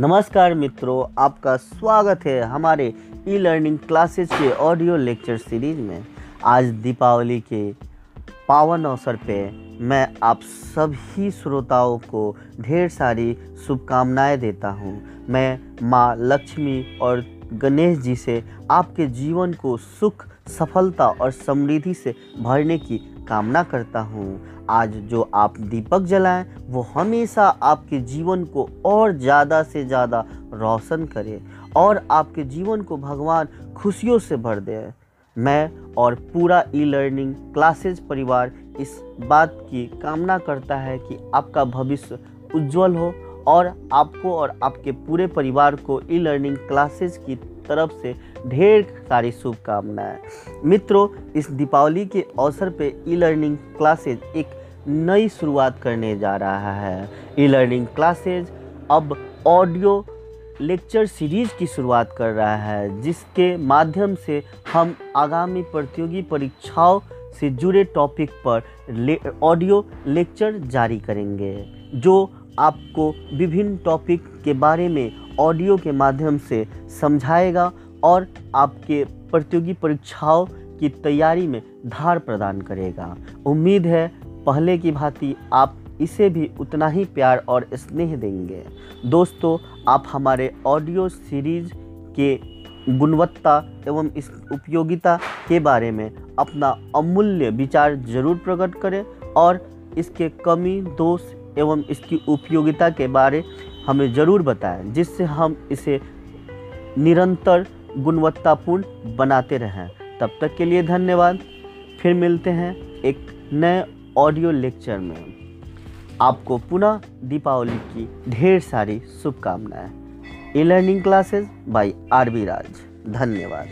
नमस्कार मित्रों, आपका स्वागत है हमारे ई लर्निंग क्लासेस के ऑडियो लेक्चर सीरीज़ में आज दीपावली के पावन अवसर पे मैं आप सभी श्रोताओं को ढेर सारी शुभकामनाएँ देता हूँ। मैं माँ लक्ष्मी और गणेश जी से आपके जीवन को सुख, सफलता और समृद्धि से भरने की कामना करता हूँ। आज जो आप दीपक जलाएँ, वो हमेशा आपके जीवन को और ज़्यादा से ज़्यादा रोशन करे और आपके जीवन को भगवान खुशियों से भर दे। मैं और पूरा ई लर्निंग क्लासेज परिवार इस बात की कामना करता है कि आपका भविष्य उज्जवल हो और आपको और आपके पूरे परिवार को ई लर्निंग क्लासेज की तरफ़ से ढेर सारी शुभकामनाएँ। मित्रों, इस दीपावली के अवसर पे ई लर्निंग क्लासेज एक नई शुरुआत करने जा रहा है। ई लर्निंग क्लासेज अब ऑडियो लेक्चर सीरीज़ की शुरुआत कर रहा है, जिसके माध्यम से हम आगामी प्रतियोगी परीक्षाओं से जुड़े टॉपिक पर ऑडियो लेक्चर जारी करेंगे, जो आपको विभिन्न टॉपिक के बारे में ऑडियो के माध्यम से समझाएगा और आपके प्रतियोगी परीक्षाओं की तैयारी में धार प्रदान करेगा। उम्मीद है, पहले की भांति आप इसे भी उतना ही प्यार और स्नेह देंगे। दोस्तों, आप हमारे ऑडियो सीरीज़ के गुणवत्ता एवं इस उपयोगिता के बारे में अपना अमूल्य विचार ज़रूर प्रकट करें और इसके कमी, दोष एवं इसकी उपयोगिता के बारे हमें ज़रूर बताएँ, जिससे हम इसे निरंतर गुणवत्तापूर्ण बनाते रहें। तब तक के लिए धन्यवाद। फिर मिलते हैं एक नए ऑडियो लेक्चर में। आपको पुनः दीपावली की ढेर सारी शुभकामनाएँ। E learning classes by R B Raj धन्यवाद।